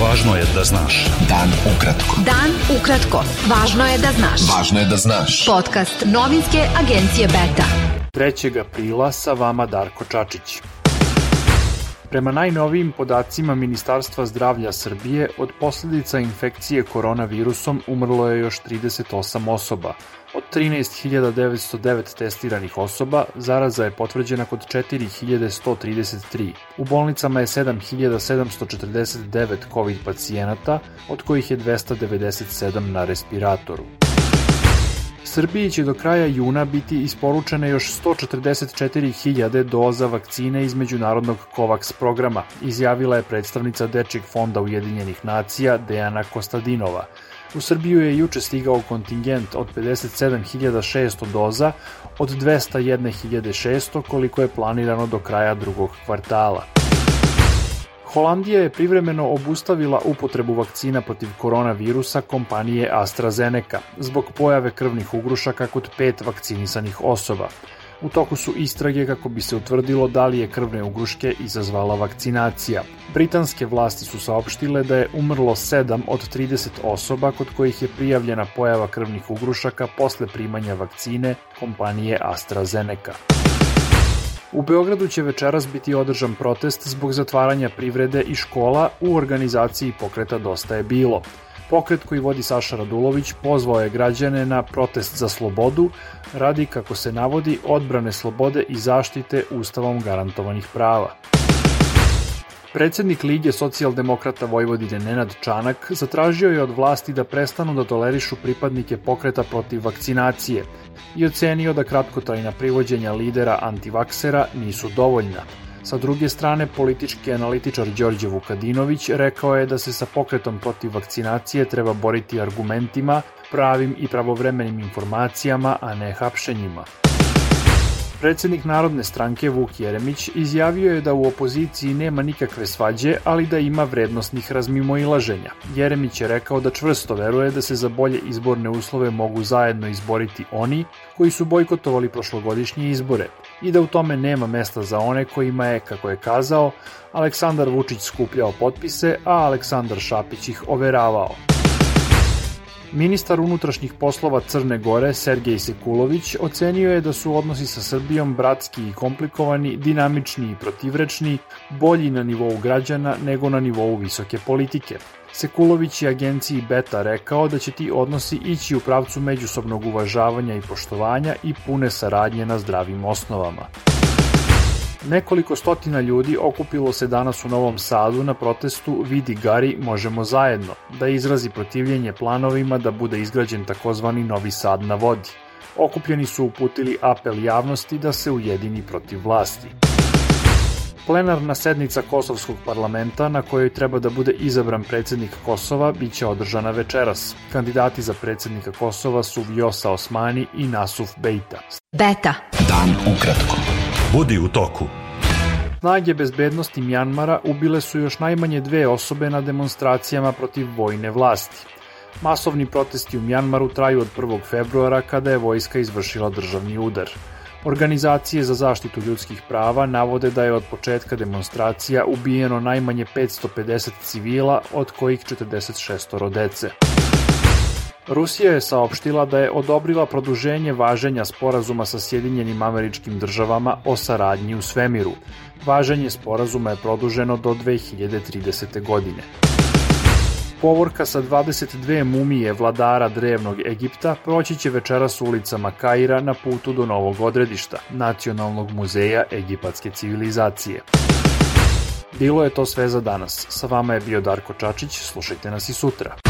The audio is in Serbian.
Važno je da znaš. Dan ukratko. Dan ukratko. Važno je da znaš. Važno je da znaš. Podcast novinske agencije Beta. 3. aprila sa vama Darko Čačić. Prema najnovijim podacima Ministarstva zdravlja Srbije, od posledica infekcije koronavirusom umrlo je još 38 osoba. Od 13.909 testiranih osoba, zaraza je potvrđena kod 4.133. U bolnicama je 7.749 COVID pacijenata, od kojih je 297 na respiratoru. Srbiji će do kraja juna biti isporučene još 144.000 doza vakcine iz međunarodnog COVAX programa, izjavila je predstavnica Dečeg fonda Ujedinjenih nacija Dejana Kostadinova. U Srbiju je juče stigao kontingent od 57.600 doza od 201.600 koliko je planirano do kraja drugog kvartala. Holandija je privremeno obustavila upotrebu vakcina protiv koronavirusa kompanije AstraZeneca zbog pojave krvnih ugrušaka kod pet vakcinisanih osoba. U toku su istrage kako bi se utvrdilo da li je krvne ugruške izazvala vakcinacija. Britanske vlasti su saopštile da je umrlo 7 od 30 osoba kod kojih je prijavljena pojava krvnih ugrušaka posle primanja vakcine kompanije AstraZeneca. U Beogradu će večeras biti održan protest zbog zatvaranja privrede i škola u organizaciji pokreta Dosta je bilo. Pokret koji vodi Saša Radulović pozvao je građane na protest za slobodu radi, kako se navodi, odbrane slobode i zaštite ustavom garantovanih prava. Predsednik Lige socijaldemokrata Vojvodine Nenad Čanak zatražio je od vlasti da prestanu da tolerišu pripadnike pokreta protiv vakcinacije i ocenio da kratkotrajna privođenja lidera antivaksera nisu dovoljna. Sa druge strane, politički analitičar Đorđe Vukadinović rekao je da se sa pokretom protiv vakcinacije treba boriti argumentima, pravim i pravovremenim informacijama, a ne hapšenjima. Predsednik Narodne stranke Vuk Jeremić izjavio je da u opoziciji nema nikakve svađe, ali da ima vrednostnih razmimoilaženja. Jeremić je rekao da čvrsto veruje da se za bolje izborne uslove mogu zajedno izboriti oni koji su bojkotovali prošlogodišnje izbore i da u tome nema mesta za one kojima je, kako je kazao, Aleksandar Vučić skupljao potpise, a Aleksandar Šapić ih overavao. Ministar unutrašnjih poslova Crne Gore, Sergej Sekulović, ocenio je da su odnosi sa Srbijom bratski i komplikovani, dinamični i protivrečni, bolji na nivou građana nego na nivou visoke politike. Sekulović je agenciji Beta rekao da će ti odnosi ići u pravcu međusobnog uvažavanja i poštovanja i pune saradnje na zdravim osnovama. Nekoliko stotina ljudi okupilo se danas u Novom Sadu na protestu Vidi Gari možemo zajedno, da izrazi protivljenje planovima da bude izgrađen takozvani Novi Sad na vodi. Okupljeni su uputili apel javnosti da se ujedini protiv vlasti. Plenarna sednica Kosovskog parlamenta na kojoj treba da bude izabran predsednik Kosova biće održana večeras. Kandidati za predsednika Kosova su Vjosa Osmani i Nasuf Bejta. Beta. Dan ukratko. Budi u toku. Snage bezbednosti Mjanmara ubile su još najmanje dve osobe na demonstracijama protiv vojne vlasti. Masovni protesti u Mjanmaru traju od 1. februara kada je vojska izvršila državni udar. Organizacije za zaštitu ljudskih prava navode da je od početka demonstracija ubijeno najmanje 550 civila, od kojih 46 dece. Rusija je saopštila da je odobrila produženje važenja sporazuma sa Sjedinjenim američkim državama o saradnji u svemiru. Važenje sporazuma je produženo do 2030. godine. Povorka sa 22 mumije vladara drevnog Egipta proći će večeras ulicama Kaira na putu do novog odredišta, Nacionalnog muzeja egipatske civilizacije. Bilo je to sve za danas. Sa vama je bio Darko Čačić, slušajte nas i sutra.